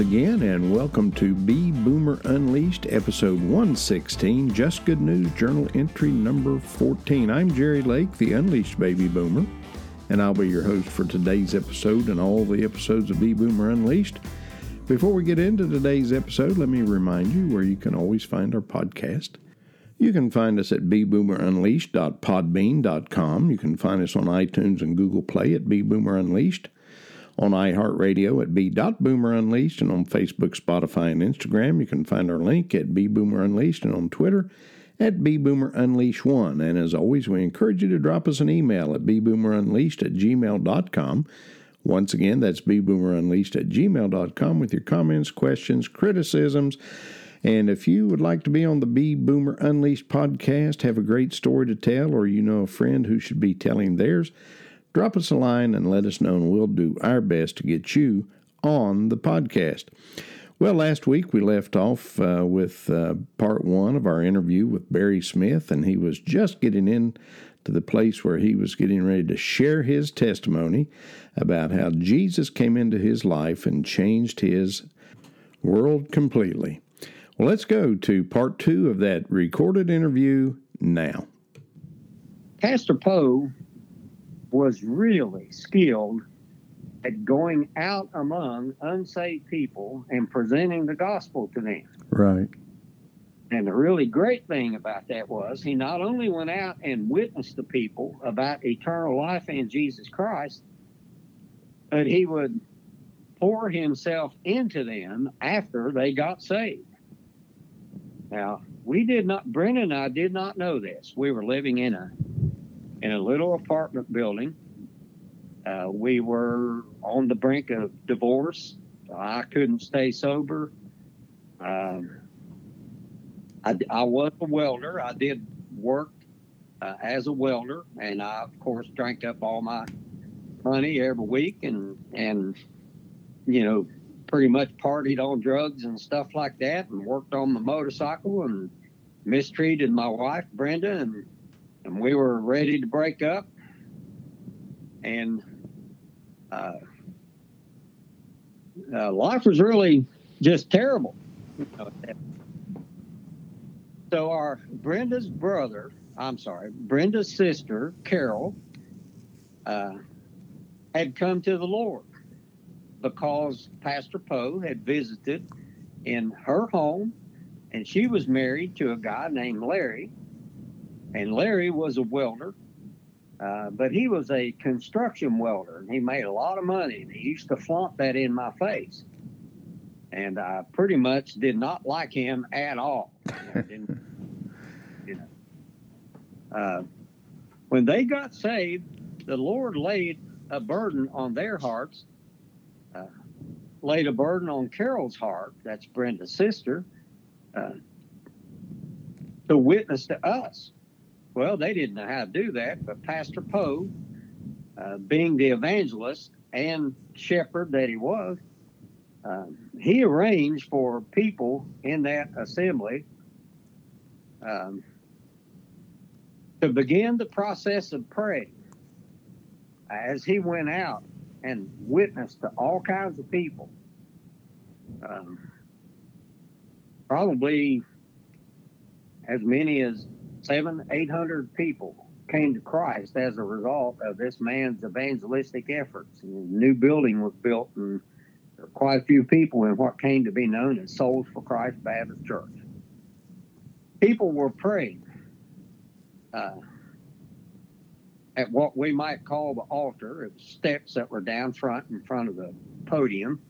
again, and welcome to B Boomer Unleashed, episode 116, Just Good News Journal entry number 14. I'm Jerry Lake, the Unleashed Baby Boomer, and I'll be your host for today's episode and all the episodes of B Boomer Unleashed. Before we get into today's episode, let me remind you where you can always find our podcast. You can find us at bboomerunleashed.podbean.com. You can find us on iTunes and Google Play at B Boomer Unleashed on iHeartRadio at B.Boomer Unleashed and on Facebook, Spotify, and Instagram. You can find our link at B Boomer Unleashed and on Twitter at bboomerunleash Unleash one And as always, we encourage you to drop us an email at bboomerunleashed at gmail.com. Once again, that's bboomerunleashed at gmail.com with your comments, questions, criticisms. And if you would like to be on the B Boomer Unleashed podcast, have a great story to tell, or you know a friend who should be telling theirs, drop us a line and let us know, and we'll do our best to get you on the podcast. Well, last week we left off uh, with uh, part one of our interview with Barry Smith, and he was just getting in to the place where he was getting ready to share his testimony about how Jesus came into his life and changed his world completely. Well, let's go to part two of that recorded interview now. Pastor Poe was really skilled at going out among unsaved people and presenting the gospel to them. Right. And the really great thing about that was he not only went out and witnessed the people about eternal life in Jesus Christ, but he would pour himself into them after they got saved. Now, we did not, Brenda and I did not know this. We were living in a in a little apartment building. Uh, we were on the brink of divorce. I couldn't stay sober. Um, I, I, was a welder. I did work uh, as a welder, and I, of course, drank up all my money every week, and and you know, pretty much partied on drugs and stuff like that, and worked on the motorcycle and mistreated my wife Brenda, and and we were ready to break up. And uh, uh, life was really just terrible. So our Brenda's brother, I'm sorry, Brenda's sister Carol, uh, had come to the Lord because Pastor Poe had visited in her home, and she was married to a guy named Larry, and Larry was a welder, uh, but he was a construction welder and he made a lot of money. And he used to flaunt that in my face. And I pretty much did not like him at all. you know, uh, when they got saved, the Lord laid a burden on their hearts, uh, laid a burden on Carol's heart, that's Brenda's sister, uh, to witness to us. Well, they didn't know how to do that, but Pastor Poe, uh, being the evangelist and shepherd that he was, um, he arranged for people in that assembly um, to begin the process of praying as he went out and witnessed to all kinds of people. Um, probably as many as seven, eight hundred people came to Christ as a result of this man's evangelistic efforts. And a new building was built, and there were quite a few people in what came to be known as Souls for Christ Baptist Church. People were praying uh, at what we might call the altar. It was steps that were down front in front of the podium.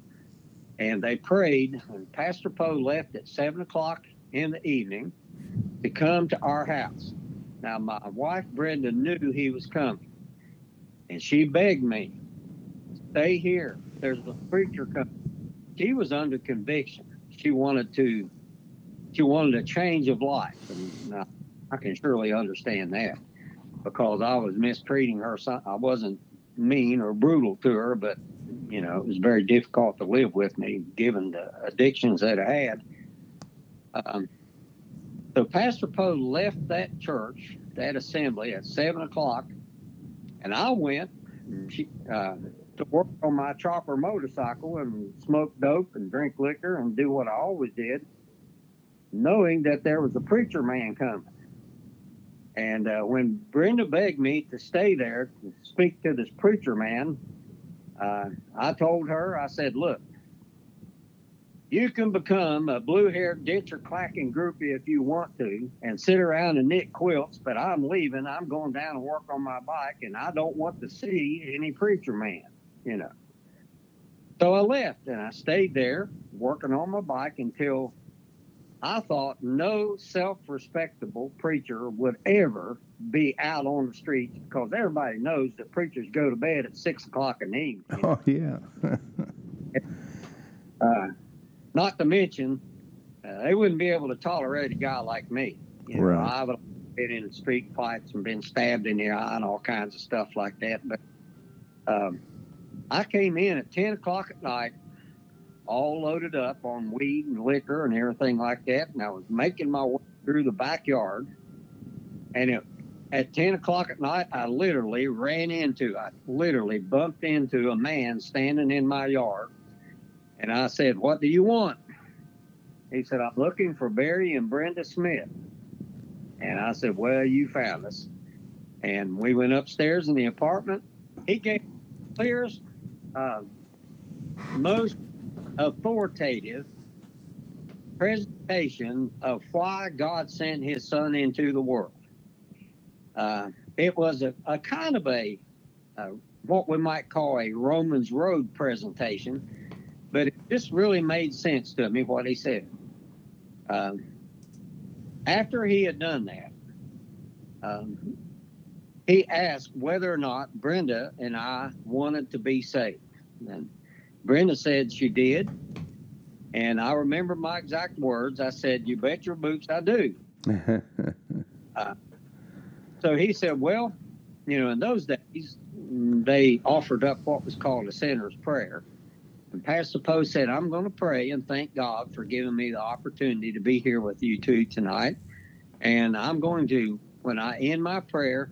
And they prayed, and Pastor Poe left at 7 o'clock in the evening to come to our house. Now, my wife Brenda knew he was coming, and she begged me, "Stay here. There's a preacher coming." She was under conviction. She wanted to, she wanted a change of life, and I can surely understand that because I was mistreating her. I wasn't mean or brutal to her, but you know, it was very difficult to live with me given the addictions that I had. Um, so Pastor Poe left that church, that assembly at seven o'clock, and I went. Uh, to work on my chopper motorcycle and smoke dope and drink liquor and do what I always did, knowing that there was a preacher man coming. And uh, when Brenda begged me to stay there to speak to this preacher man, uh, I told her, I said, look, you can become a blue-haired ditcher clacking groupie if you want to and sit around and knit quilts, but I'm leaving. I'm going down and work on my bike, and I don't want to see any preacher man, you know. So I left and I stayed there working on my bike until I thought no self-respectable preacher would ever be out on the streets because everybody knows that preachers go to bed at six o'clock in the evening. Oh, yeah. Uh, not to mention, uh, they wouldn't be able to tolerate a guy like me. You know, Right. I've been in street fights and been stabbed in the eye and all kinds of stuff like that. But um, I came in at 10 o'clock at night, all loaded up on weed and liquor and everything like that. And I was making my way through the backyard. And it, at 10 o'clock at night, I literally ran into, I literally bumped into a man standing in my yard. And I said, What do you want? He said, I'm looking for Barry and Brenda Smith. And I said, Well, you found us. And we went upstairs in the apartment. He gave clearest, uh, most authoritative presentation of why God sent his son into the world. Uh, it was a, a kind of a, uh, what we might call a Romans Road presentation, but it just really made sense to me what he said. Um, after he had done that, um, he asked whether or not Brenda and I wanted to be saved. And Brenda said she did. And I remember my exact words. I said, You bet your boots I do. So he said, Well, you know, in those days, they offered up what was called a sinner's prayer. And Pastor Poe said, I'm going to pray and thank God for giving me the opportunity to be here with you two tonight. And I'm going to, when I end my prayer,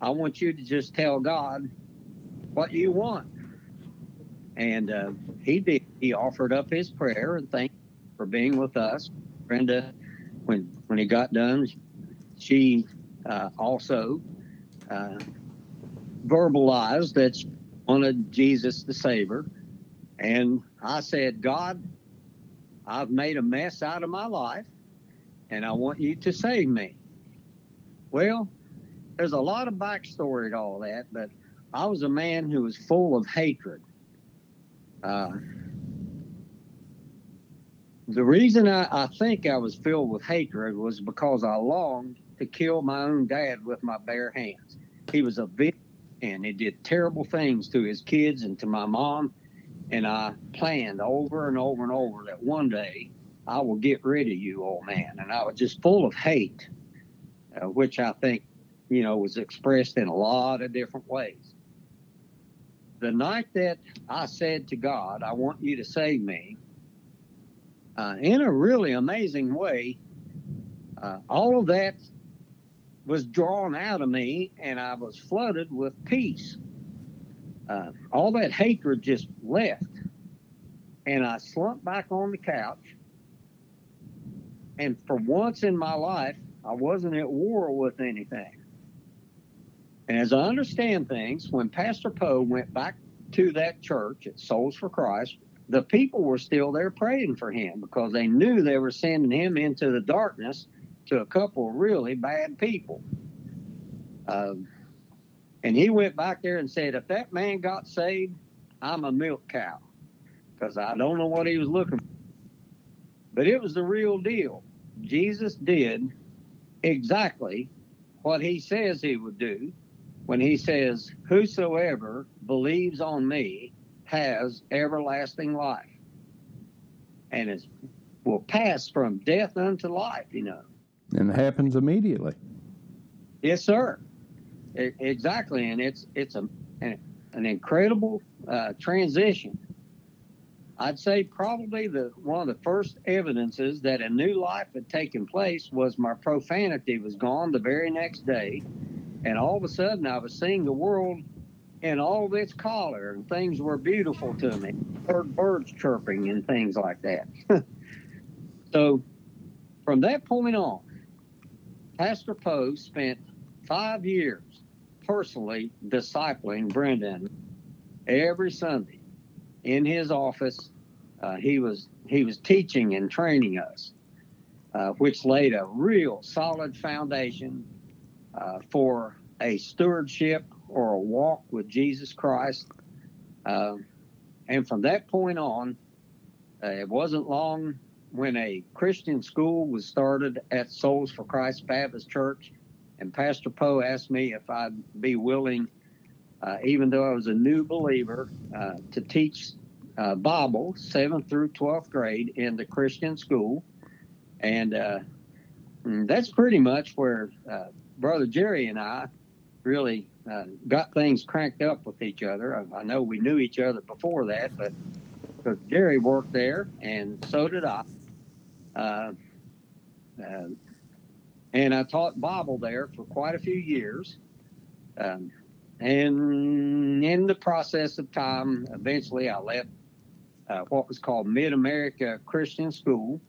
I want you to just tell God what you want. And uh, he did. He offered up his prayer and thanked for being with us. Brenda, when when he got done, she uh, also uh, verbalized that she wanted Jesus to save her. And I said, God, I've made a mess out of my life, and I want you to save me. Well, there's a lot of backstory to all that, but I was a man who was full of hatred. Uh, the reason I, I think I was filled with hatred was because I longed to kill my own dad with my bare hands. He was a victim and he did terrible things to his kids and to my mom. And I planned over and over and over that one day I will get rid of you, old man. And I was just full of hate, uh, which I think, you know, was expressed in a lot of different ways. The night that I said to God, I want you to save me, uh, in a really amazing way, uh, all of that was drawn out of me and I was flooded with peace. Uh, all that hatred just left. And I slumped back on the couch. And for once in my life, I wasn't at war with anything. And as I understand things, when Pastor Poe went back to that church at Souls for Christ, the people were still there praying for him because they knew they were sending him into the darkness to a couple of really bad people. Um, and he went back there and said, if that man got saved, I'm a milk cow because I don't know what he was looking for. But it was the real deal. Jesus did exactly what he says he would do when he says, Whosoever believes on me has everlasting life and is, will pass from death unto life, you know. and it happens immediately. Yes, sir. E- exactly, and it's it's a an, an incredible uh, transition. I'd say probably the one of the first evidences that a new life had taken place was my profanity was gone the very next day, and all of a sudden I was seeing the world in all of its color, and things were beautiful to me. Heard birds chirping and things like that. so, from that point on, Pastor Poe spent five years personally discipling Brendan every Sunday in his office. Uh, he was he was teaching and training us, uh, which laid a real solid foundation uh, for a stewardship or a walk with Jesus Christ. Um, and from that point on, uh, it wasn't long when a Christian school was started at Souls for Christ Baptist Church, and Pastor Poe asked me if I'd be willing, uh, even though I was a new believer, uh, to teach uh, Bible, seventh through 12th grade, in the Christian school. And uh, mm, that's pretty much where uh, Brother Jerry and I really uh, got things cranked up with each other. I, I, know we knew each other before that, but because Jerry worked there and so did I. Uh, uh, and I taught Bible there for quite a few years. Um, and in the process of time, eventually I left uh, what was called Mid America Christian School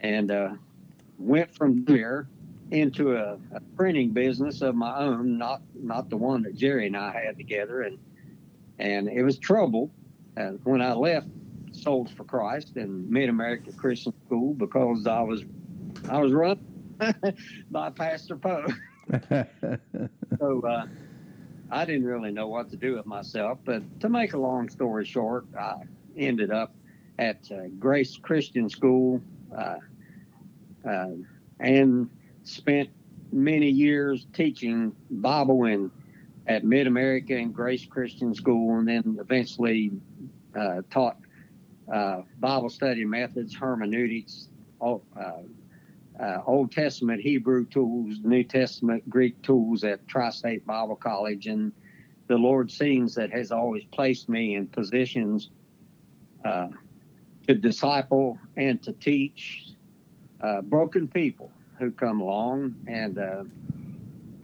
and uh, went from there into a, a, printing business of my own, not not the one that Jerry and I had together, and and it was trouble uh, when I left Souls for Christ and Mid America Christian School because I was I was run by Pastor Poe. so uh, I didn't really know what to do with myself. But to make a long story short, I ended up at uh, Grace Christian School uh, uh, and spent many years teaching Bible in at Mid America and Grace Christian School, and then eventually uh, taught uh, Bible study methods, hermeneutics, all, uh, uh, Old Testament Hebrew tools, New Testament Greek tools at Tri State Bible College, and the Lord seems that has always placed me in positions uh, to disciple and to teach uh, broken people who come along. And uh,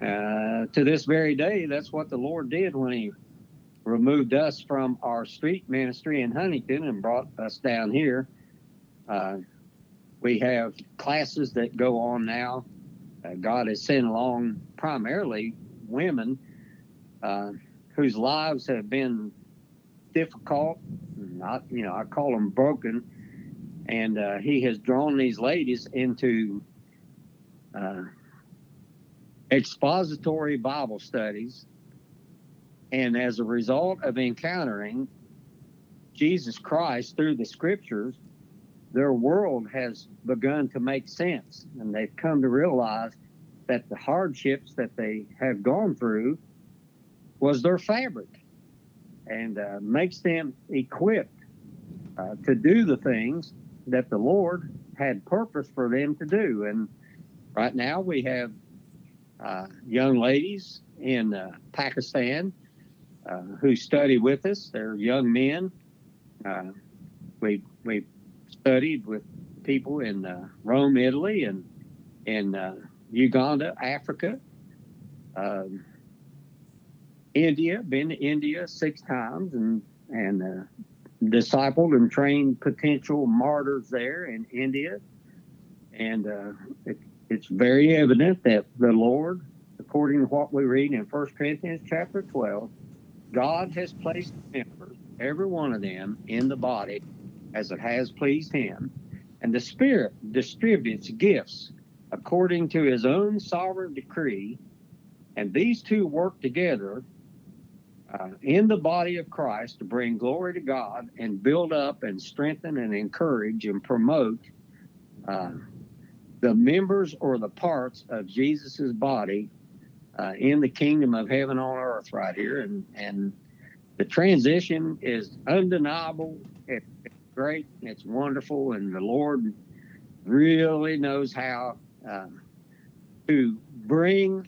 uh, to this very day, that's what the Lord did when He removed us from our street ministry in Huntington and brought us down here. We have classes that go on now. Uh, God has sent along primarily women uh, whose lives have been difficult. Not, you know, I call them broken. And uh, He has drawn these ladies into uh, expository Bible studies. And as a result of encountering Jesus Christ through the scriptures, their world has begun to make sense. And they've come to realize that the hardships that they have gone through was their fabric and uh, makes them equipped uh, to do the things that the Lord had purpose for them to do. And right now we have uh, young ladies in uh, Pakistan uh, who study with us. They're young men. Uh, we we studied with people in uh, Rome, Italy, and in uh, Uganda, Africa, um, India. Been to India six times and and discipled and trained potential martyrs there in India. And uh, it, it's very evident that the Lord, according to what we read in 1 Corinthians chapter 12, God has placed members, every one of them, in the body as it has pleased Him. And the Spirit distributes gifts according to His own sovereign decree. And these two work together uh, in the body of Christ to bring glory to God and build up and strengthen and encourage and promote uh, the members or the parts of Jesus's body uh, in the kingdom of heaven on earth right here. And, and the transition is undeniable. It, great. It's wonderful. And the Lord really knows how uh, to bring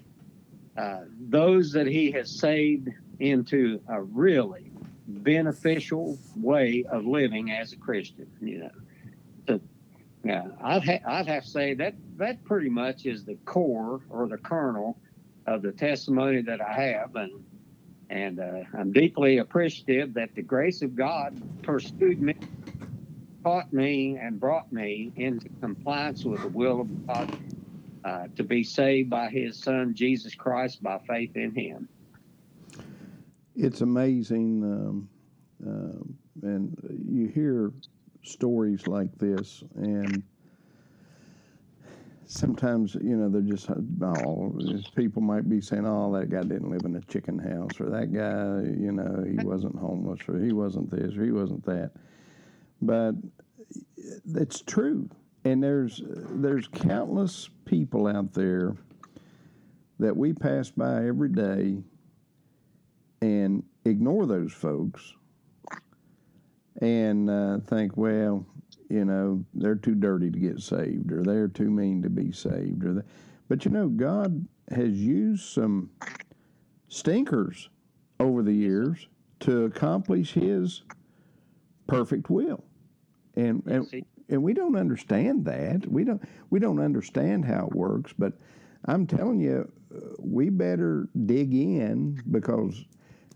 uh, those that he has saved into a really beneficial way of living as a Christian, you know. Yeah, I'd ha- I'd have to say that that pretty much is the core or the kernel of the testimony that I have, and And uh, I'm deeply appreciative that the grace of God pursued me, taught me, and brought me into compliance with the will of God uh, to be saved by His Son, Jesus Christ, by faith in Him. It's amazing. Um, uh, and you hear stories like this, and sometimes you know they're just oh people might be saying oh that guy didn't live in a chicken house or that guy you know he wasn't homeless or he wasn't this or he wasn't that but it's true and there's there's countless people out there that we pass by every day and ignore those folks and uh, think well you know, they're too dirty to get saved or they're too mean to be saved or that. But you know, God has used some stinkers over the years to accomplish his perfect will. And and, and we don't understand that. We don't we don't understand how it works, but I'm telling you, uh, we better dig in because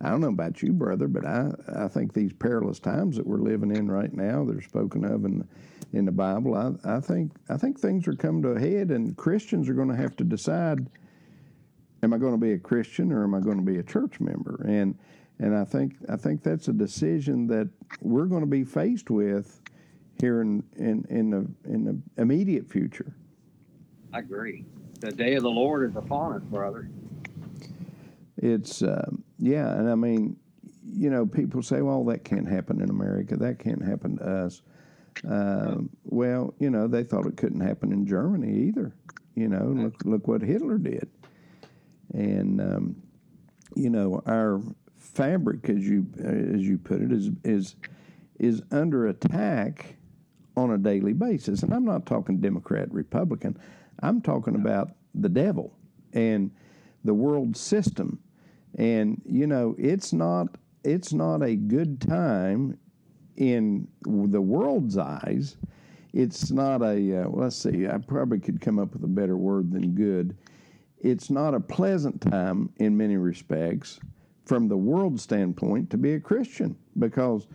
I don't know about you, brother, but I, I think these perilous times that we're living in right now, they're spoken of in in the Bible. I, I think I think things are coming to a head, and Christians are going to have to decide: Am I going to be a Christian or am I going to be a church member? And and I think I think that's a decision that we're going to be faced with here in in in the in the immediate future. I agree. The day of the Lord is upon us, brother. It's. Um, yeah, and I mean, you know, people say, "Well, that can't happen in America. That can't happen to us." Um, well, you know, they thought it couldn't happen in Germany either. You know, look look what Hitler did, and um, you know, our fabric, as you as you put it, is is is under attack on a daily basis. And I'm not talking Democrat, Republican. I'm talking about the devil and the world system and you know, it's not it's not a good time in the world's eyes. It's not a uh, well, let's see. I probably could come up with a better word than good. It's not a pleasant time in many respects from the world standpoint to be a Christian because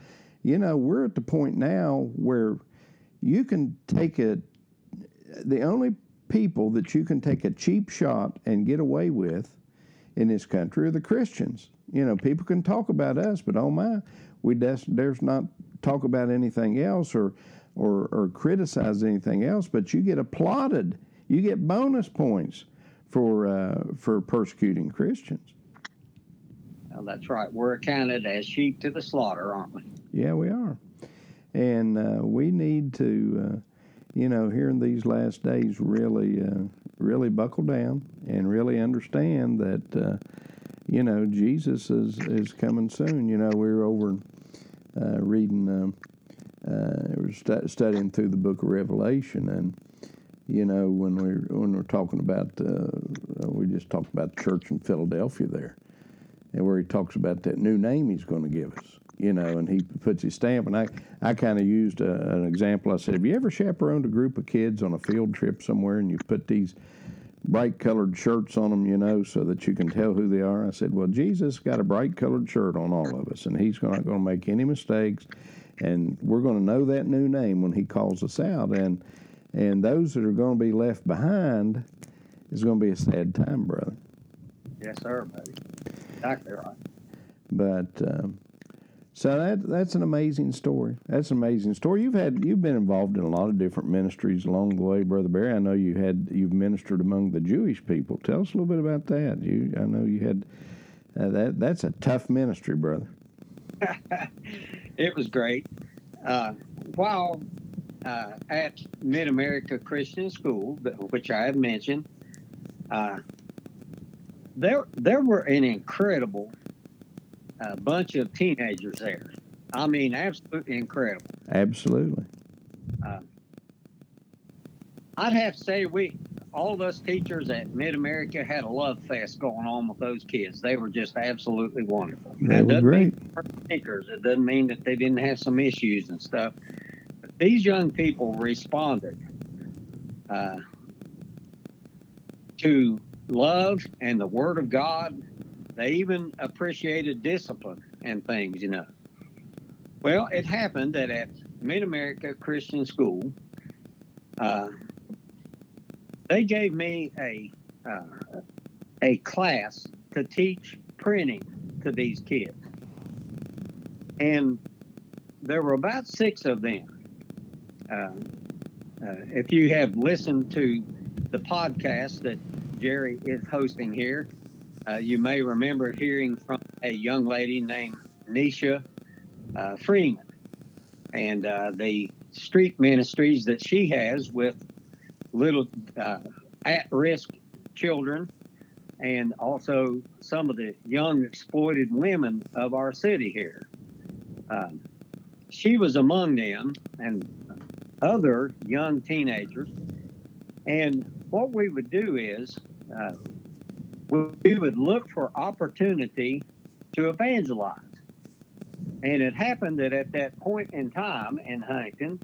you know we're at the point now where you can take a the only people that you can take a cheap shot and get away with in this country are the Christians. You know, people can talk about us, but oh my, we des- there's not talk about anything else or, or or criticize anything else. But you get applauded, you get bonus points for uh, for persecuting Christians. Well, that's right. We're accounted as sheep to the slaughter, aren't we? Yeah, we are, and uh, we need to, uh, you know, here in these last days, really uh, really buckle down and really understand that uh, you know Jesus is is coming soon. You know, we were over uh, reading, um, uh, we were studying through the Book of Revelation, and you know when we when we're talking about, we just talked about the church in Philadelphia there, and where he talks about that new name he's going to give us you know, and he puts his stamp. And I, I kind of used a, an example. I said, Have you ever chaperoned a group of kids on a field trip somewhere and you put these bright colored shirts on them, you know, so that you can tell who they are? I said, Well, Jesus got a bright colored shirt on all of us, and he's not going to make any mistakes. And we're going to know that new name when he calls us out. And, and those that are going to be left behind is going to be a sad time, brother. Yes, sir, buddy. Exactly right. But um, so that that's an amazing story. That's an amazing story. You've had you've been involved in a lot of different ministries along the way, brother Barry. I know you had you've ministered among the Jewish people. Tell us a little bit about that. You I know you had uh, that. That's a tough ministry, brother. it was great. Uh, while uh, at Mid America Christian School, which I have mentioned, uh, there there were an incredible a bunch of teenagers there. I mean, absolutely incredible. Absolutely. Uh, I'd have to say we, all of us teachers at Mid America, had a love fest going on with those kids. They were just absolutely wonderful. They were great. Thinkers. It doesn't mean that they didn't have some issues and stuff. But these young people responded uh, to love and the Word of God they even appreciated discipline and things, you know. Well, it happened that at Mid America Christian School, uh, they gave me a uh, a class to teach printing to these kids, and there were about six of them. Uh, uh, if you have listened to the podcast that Jerry is hosting here, uh, you may remember hearing from a young lady named Nisha uh, Freeman and uh, the street ministries that she has with little uh, at risk children and also some of the young exploited women of our city here. Um, she was among them and other young teenagers. And what we would do is uh, we would look for opportunity to evangelize. And it happened that at that point in time in Huntington,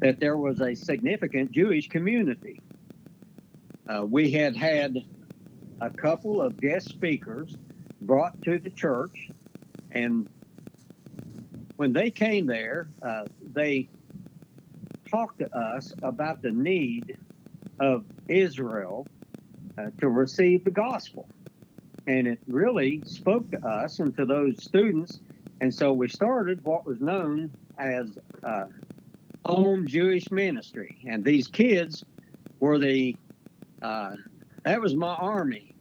that there was a significant Jewish community. Uh, we had had a couple of guest speakers brought to the church, and when they came there, uh, they talked to us about the need of Israel to receive the gospel. And it really spoke to us and to those students. And so we started what was known as uh, Home Jewish Ministry. And these kids were the, uh, that was my army.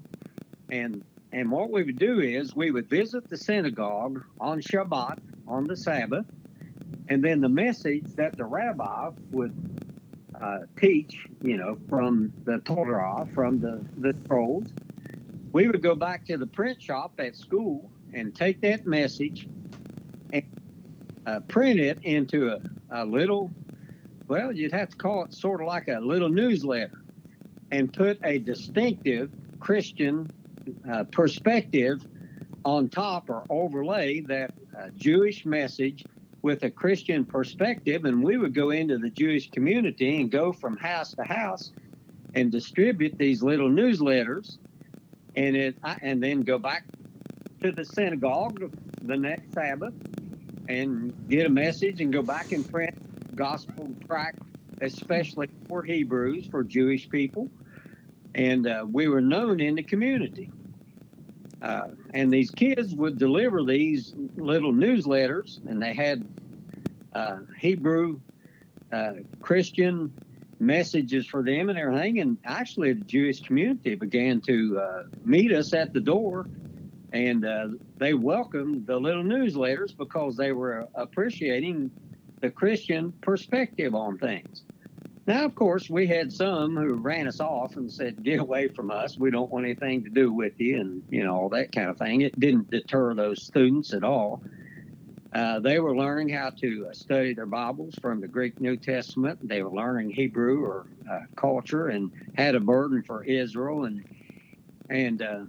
And, and what we would do is we would visit the synagogue on Shabbat, on the Sabbath, and then the message that the rabbi would uh, teach, you know, from the Torah, from the, the scrolls. We would go back to the print shop at school and take that message and uh, print it into a, a little, well, you'd have to call it sort of like a little newsletter and put a distinctive Christian uh, perspective on top or overlay that uh, Jewish message with a Christian perspective, and we would go into the Jewish community and go from house to house and distribute these little newsletters, and it and then go back to the synagogue the next Sabbath and get a message and go back and print gospel tract, especially for Hebrews for Jewish people, and uh, we were known in the community. Uh, and these kids would deliver these little newsletters, and they had uh, Hebrew uh, Christian messages for them and everything. And actually, the Jewish community began to uh, meet us at the door, and uh, they welcomed the little newsletters because they were appreciating the Christian perspective on things. Now, of course, we had some who ran us off and said, "Get away from us. We don't want anything to do with you," and you know all that kind of thing. It didn't deter those students at all. Uh, they were learning how to uh, study their Bibles from the Greek New Testament. They were learning Hebrew or uh, culture and had a burden for Israel, and and uh,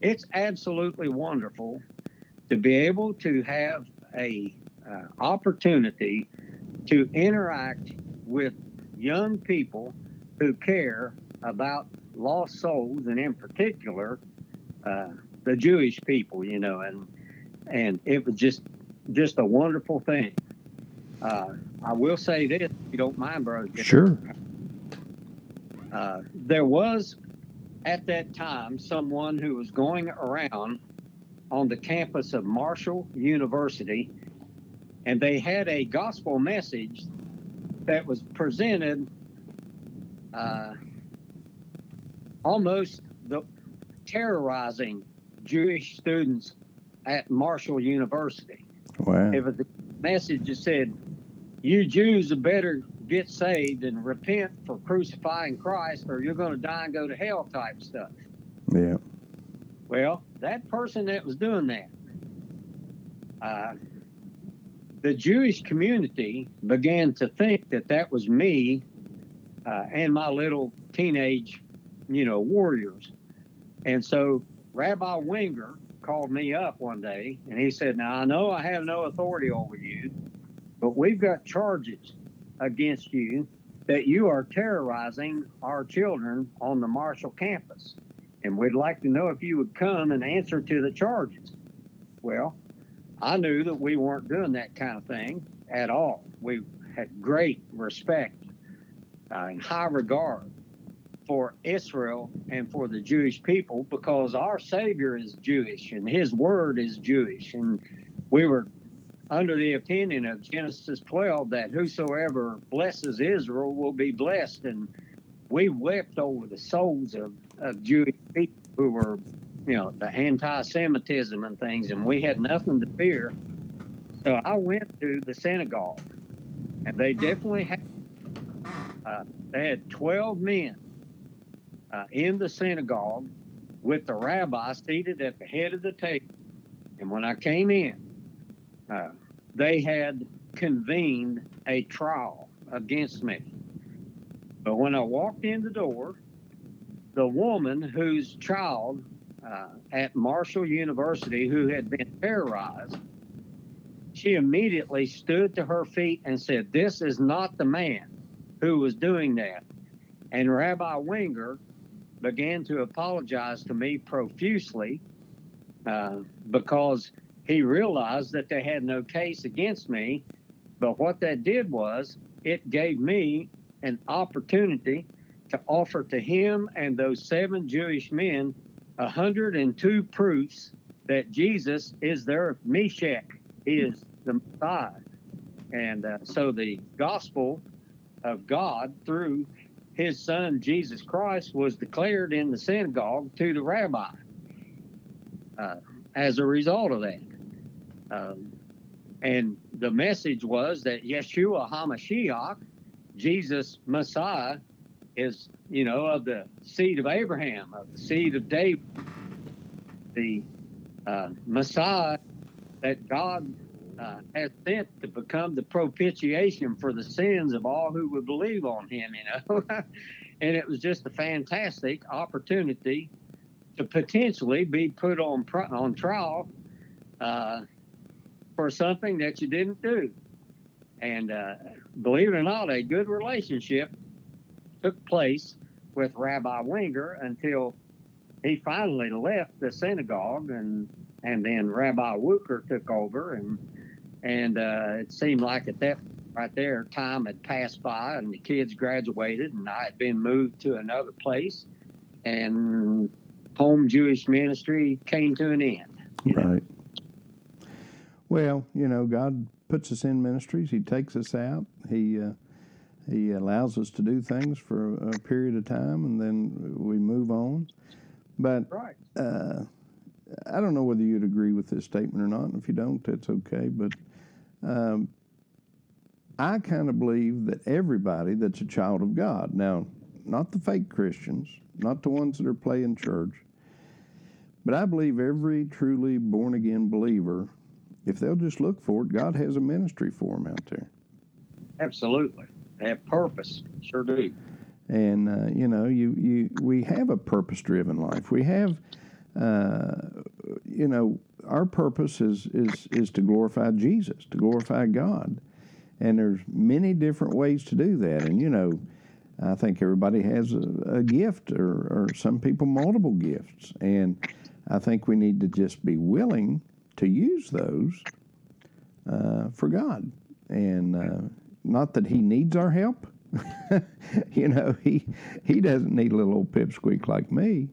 it's absolutely wonderful to be able to have a uh, opportunity to interact with young people who care about lost souls, and in particular, uh, the Jewish people. You know, and and it was just just a wonderful thing. Uh, I will say this, if you don't mind, brother. Sure. Uh, there was at that time someone who was going around on the campus of Marshall University, and they had a gospel message that was presented uh, almost the terrorizing Jewish students at Marshall University. Wow. It was a message that said, "You Jews had better get saved and repent for crucifying Christ, or you're going to die and go to hell." Type stuff. Yeah. Well, that person that was doing that, uh, the Jewish community began to think that that was me uh, and my little teenage, you know, warriors. And so Rabbi Winger called me up one day and he said, Now I know I have no authority over you, but we've got charges against you that you are terrorizing our children on the Marshall campus. and we'd like to know if you would come and answer to the charges. Well, I knew that we weren't doing that kind of thing at all. We had great respect uh, and high regard for Israel and for the Jewish people because our Savior is Jewish and His Word is Jewish. And we were under the opinion of Genesis 12 that whosoever blesses Israel will be blessed. And we wept over the souls of, of Jewish people who were, you know, the anti Semitism and things, and we had nothing to fear. So I went to the synagogue, and they definitely had, uh, they had 12 men uh, in the synagogue with the rabbi seated at the head of the table. And when I came in, uh, they had convened a trial against me. But when I walked in the door, the woman whose child uh, at Marshall University, who had been terrorized, she immediately stood to her feet and said, This is not the man who was doing that. And Rabbi Winger began to apologize to me profusely uh, because he realized that they had no case against me. But what that did was it gave me an opportunity to offer to him and those seven Jewish men 102 proofs that Jesus is their Mashiach. He is the Messiah. And uh, so the gospel of God through his son Jesus Christ was declared in the synagogue to the rabbi uh, as a result of that. Um, and the message was that Yeshua HaMashiach, Jesus Messiah, is, you know, of the seed of Abraham, of the seed of David, the uh, Messiah that God uh, has sent to become the propitiation for the sins of all who would believe on him, you know. and it was just a fantastic opportunity to potentially be put on on trial uh, for something that you didn't do. And uh, believe it or not, a good relationship took place with Rabbi Winger until he finally left the synagogue, and and then Rabbi Wuker took over, and and uh, it seemed like at that right there, time had passed by, and the kids graduated, and I had been moved to another place, and home Jewish ministry came to an end. Right. Know? Well, you know, God puts us in ministries. He takes us out. He uh, he allows us to do things for a period of time, and then we move on. But right. uh, I don't know whether you'd agree with this statement or not. And if you don't, that's okay. But um, I kind of believe that everybody that's a child of God, now, not the fake Christians, not the ones that are playing church, but I believe every truly born again believer, if they'll just look for it, God has a ministry for them out there. Absolutely. Have purpose. Sure do. And, uh, you know, you, you, we have a purpose driven life. We have, uh, you know, our purpose is, is, is to glorify Jesus, to glorify God. And there's many different ways to do that. And, you know, I think everybody has a, a gift or, or some people multiple gifts. And I think we need to just be willing to use those uh, for God. And uh, not that He needs our help. you know, he he doesn't need a little old pipsqueak like me,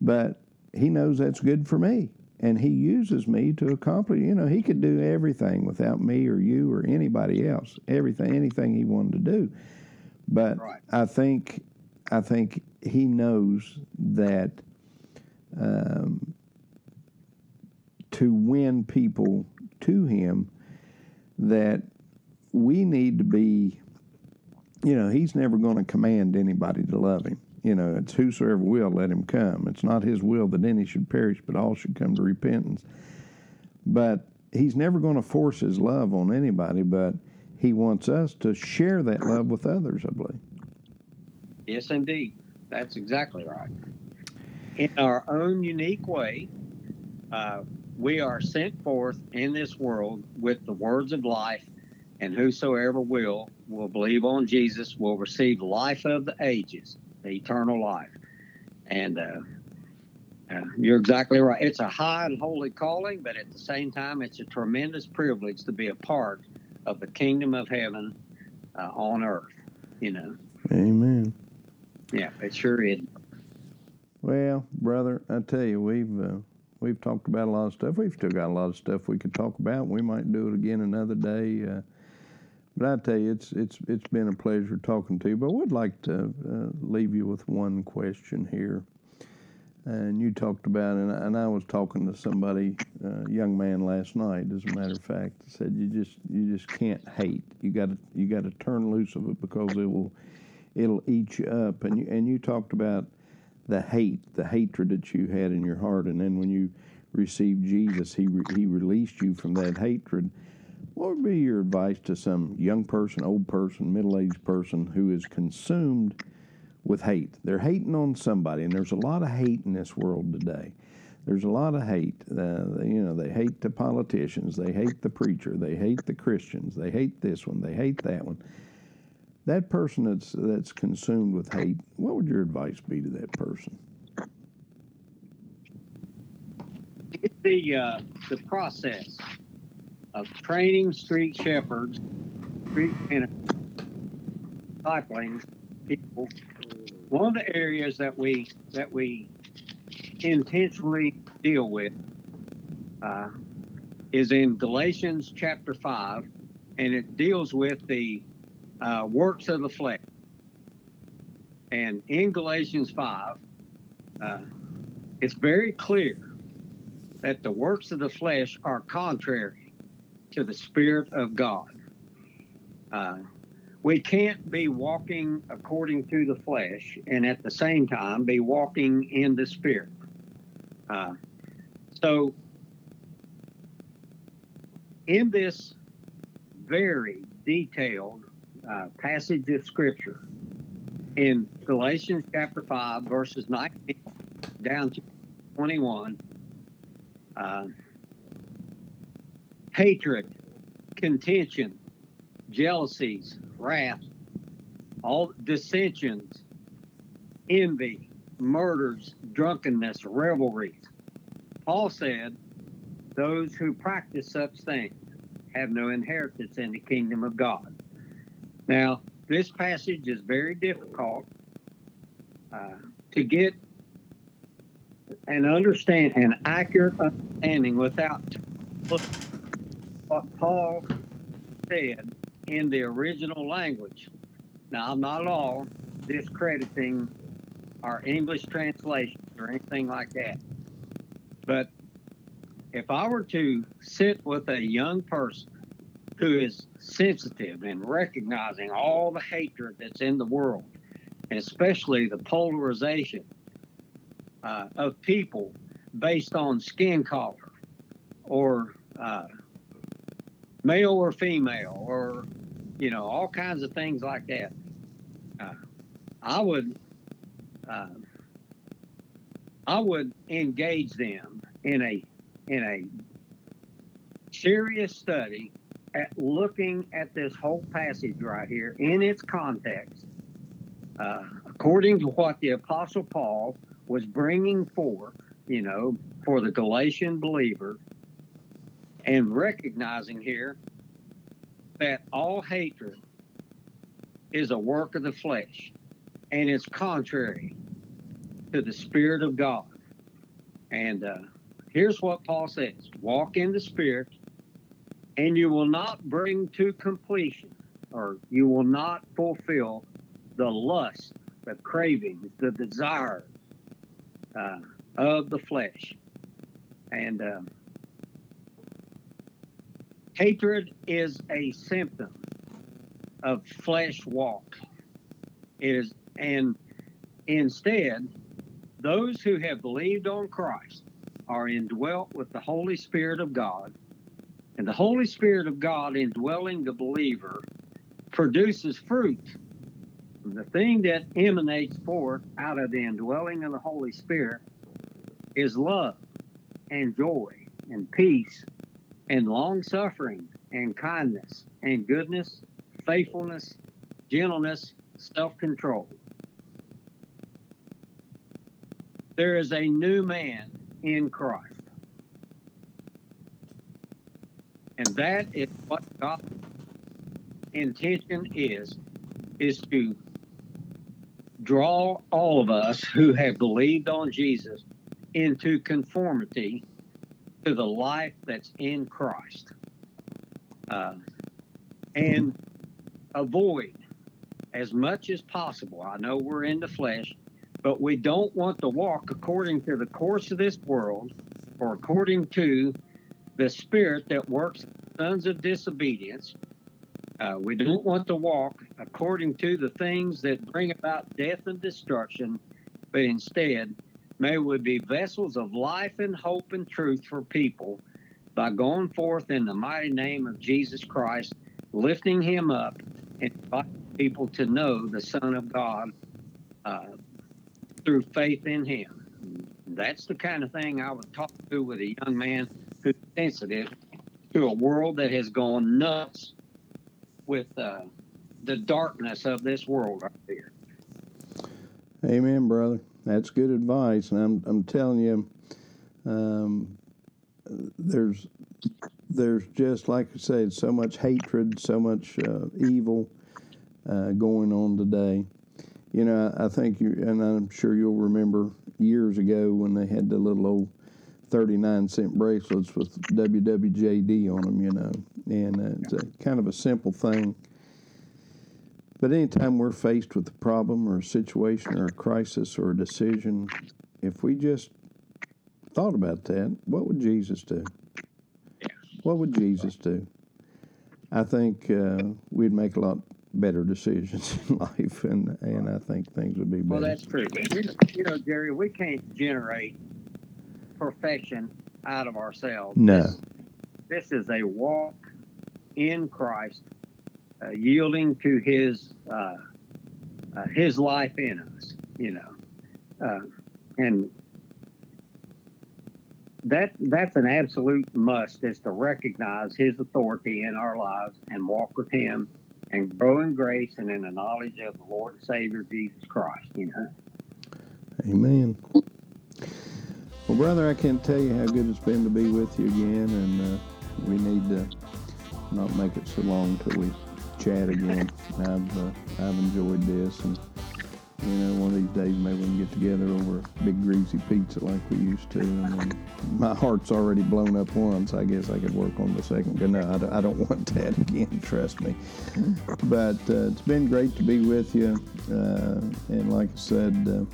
but he knows that's good for me and he uses me to accomplish you know he could do everything without me or you or anybody else everything anything he wanted to do but right. i think i think he knows that um, to win people to him that we need to be you know he's never going to command anybody to love him you know, it's whosoever will, let him come. It's not his will that any should perish, but all should come to repentance. But he's never going to force his love on anybody, but he wants us to share that love with others, I believe. Yes, indeed. That's exactly right. In our own unique way, uh, we are sent forth in this world with the words of life, and whosoever will, will believe on Jesus, will receive life of the ages the eternal life. And uh, Uh, you're exactly right. It's a high and holy calling, but at the same time, it's a tremendous privilege to be a part of the kingdom of heaven uh, on earth. You know. Amen. Yeah, it sure is. Well, brother, I tell you, we've uh, we've talked about a lot of stuff. We've still got a lot of stuff we could talk about. We might do it again another day. But I tell you, it's it's it's been a pleasure talking to you. But I would like to uh, leave you with one question here. And you talked about, and, and I was talking to somebody, uh, young man last night, as a matter of fact, said you just you just can't hate. You got to you got to turn loose of it because it will it'll eat you up. And you and you talked about the hate, the hatred that you had in your heart, and then when you received Jesus, he re, he released you from that hatred. What would be your advice to some young person, old person, middle aged person who is consumed with hate? They're hating on somebody, and there's a lot of hate in this world today. There's a lot of hate. Uh, you know, they hate the politicians, they hate the preacher, they hate the Christians, they hate this one, they hate that one that person that's that's consumed with hate, what would your advice be to that person? It's the uh, the process of training street shepherds, street cycling people. One of the areas that we that we intentionally deal with uh, is in Galatians chapter five, and it deals with the uh, works of the flesh. And in Galatians 5, uh, it's very clear that the works of the flesh are contrary to the Spirit of God. Uh, we can't be walking according to the flesh and at the same time be walking in the Spirit. Uh, so, in this very detailed uh, passage of scripture in Galatians chapter 5, verses 19 down to 21. Hatred, contention, jealousies, wrath, all dissensions, envy, murders, drunkenness, revelries. Paul said, Those who practice such things have no inheritance in the kingdom of God. Now, this passage is very difficult uh, to get and understand an accurate understanding without what Paul said in the original language. Now, I'm not at all discrediting our English translations or anything like that. But if I were to sit with a young person who is sensitive and recognizing all the hatred that's in the world, and especially the polarization uh, of people based on skin color or uh, male or female or you know all kinds of things like that. Uh, I would uh, I would engage them in a in a serious study at looking at this whole passage right here in its context, uh, according to what the Apostle Paul was bringing forth, you know, for the Galatian believer, and recognizing here that all hatred is a work of the flesh and it's contrary to the Spirit of God. And uh, here's what Paul says walk in the Spirit and you will not bring to completion or you will not fulfill the lust, the cravings, the desires uh, of the flesh. And uh, hatred is a symptom of flesh walk. It is, and instead, those who have believed on Christ are indwelt with the Holy Spirit of God and the Holy Spirit of God indwelling the believer produces fruit. The thing that emanates forth out of the indwelling of the Holy Spirit is love and joy and peace and long suffering and kindness and goodness, faithfulness, gentleness, self control. there is a new man in Christ. And that is what God's intention is, is to draw all of us who have believed on Jesus into conformity to the life that's in Christ. Uh, and avoid as much as possible. I know we're in the flesh, but we don't want to walk according to the course of this world or according to the spirit that works sons of disobedience. Uh, we don't want to walk according to the things that bring about death and destruction, but instead, may we be vessels of life and hope and truth for people by going forth in the mighty name of Jesus Christ, lifting him up and inviting people to know the Son of God uh, through faith in him. That's the kind of thing I would talk to with a young man who's sensitive to a world that has gone nuts with uh, the darkness of this world right here. Amen, brother. That's good advice, and I'm I'm telling you, um, there's there's just like I said, so much hatred, so much uh, evil uh, going on today. You know, I think you, and I'm sure you'll remember years ago when they had the little old 39 cent bracelets with WWJD on them, you know, and uh, it's a kind of a simple thing. But anytime we're faced with a problem or a situation or a crisis or a decision, if we just thought about that, what would Jesus do? What would Jesus do? I think uh, we'd make a lot better decisions in life, and and I think things would be better. Well, that's true. You know, you know, Jerry, we can't generate perfection out of ourselves. No. This, this is a walk in Christ, uh, yielding to His uh, uh, His life in us. You know, uh, and that that's an absolute must is to recognize His authority in our lives and walk with Him and grow in grace and in the knowledge of the Lord and Savior Jesus Christ. You know. Amen. Well, brother, I can't tell you how good it's been to be with you again, and uh, we need to not make it so long till we chat again. I've uh, I've enjoyed this, and you know, one of these days maybe we can get together over a big greasy pizza like we used to. And my heart's already blown up once. I guess I could work on the second. But no, I, I don't want that again. Trust me. But uh, it's been great to be with you, uh, and like I said. Uh,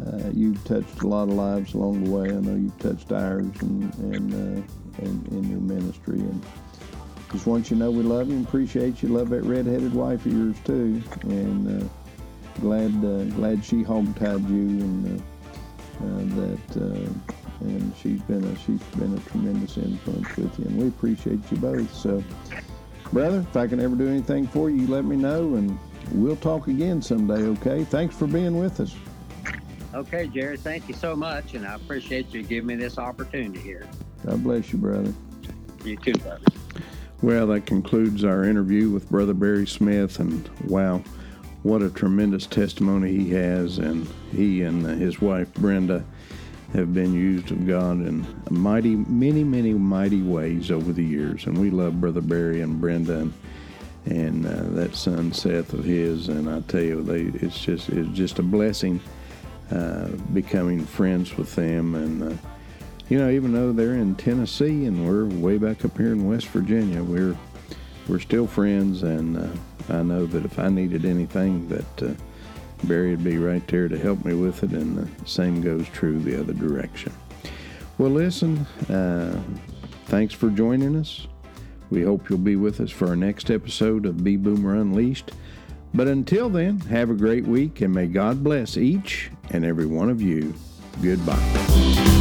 uh, you've touched a lot of lives along the way. I know you've touched ours and, and, uh, and in your ministry. And just want you to know we love you and appreciate you. Love that red-headed wife of yours too. And uh, glad uh, glad she hogtied you and uh, uh, that and she's been a she's been a tremendous influence with you. And we appreciate you both. So, brother, if I can ever do anything for you, you let me know and. We'll talk again someday, okay? Thanks for being with us. Okay, Jerry, thank you so much, and I appreciate you giving me this opportunity here. God bless you, brother. You too, brother. Well, that concludes our interview with Brother Barry Smith, and wow, what a tremendous testimony he has. And he and his wife Brenda have been used of God in mighty, many, many mighty ways over the years. And we love Brother Barry and Brenda and, and uh, that son Seth of his. And I tell you, they, it's just it's just a blessing uh, becoming friends with them. And, uh, you know, even though they're in Tennessee and we're way back up here in West Virginia, we're we're still friends. And uh, I know that if I needed anything, that uh, Barry would be right there to help me with it. And the same goes true the other direction. Well, listen, uh, thanks for joining us. We hope you'll be with us for our next episode of Baby Boomer Unleashed. But until then, have a great week and may God bless each and every one of you. Goodbye.